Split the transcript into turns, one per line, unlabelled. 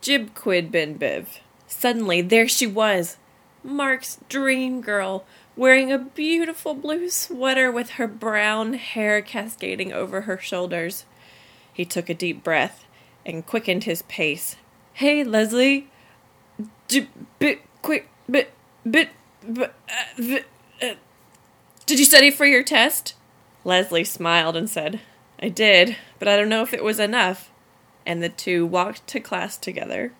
Jib quid bin biv. Suddenly, there she was, Mark's dream girl, wearing a beautiful blue sweater with her brown hair cascading over her shoulders. He took a deep breath and quickened his pace. Hey, Leslie. J- bit quick bit bit bit, uh, uh, Did you study for your test? Leslie smiled and said, I did, but I don't know if it was enough. And the two walked to class together.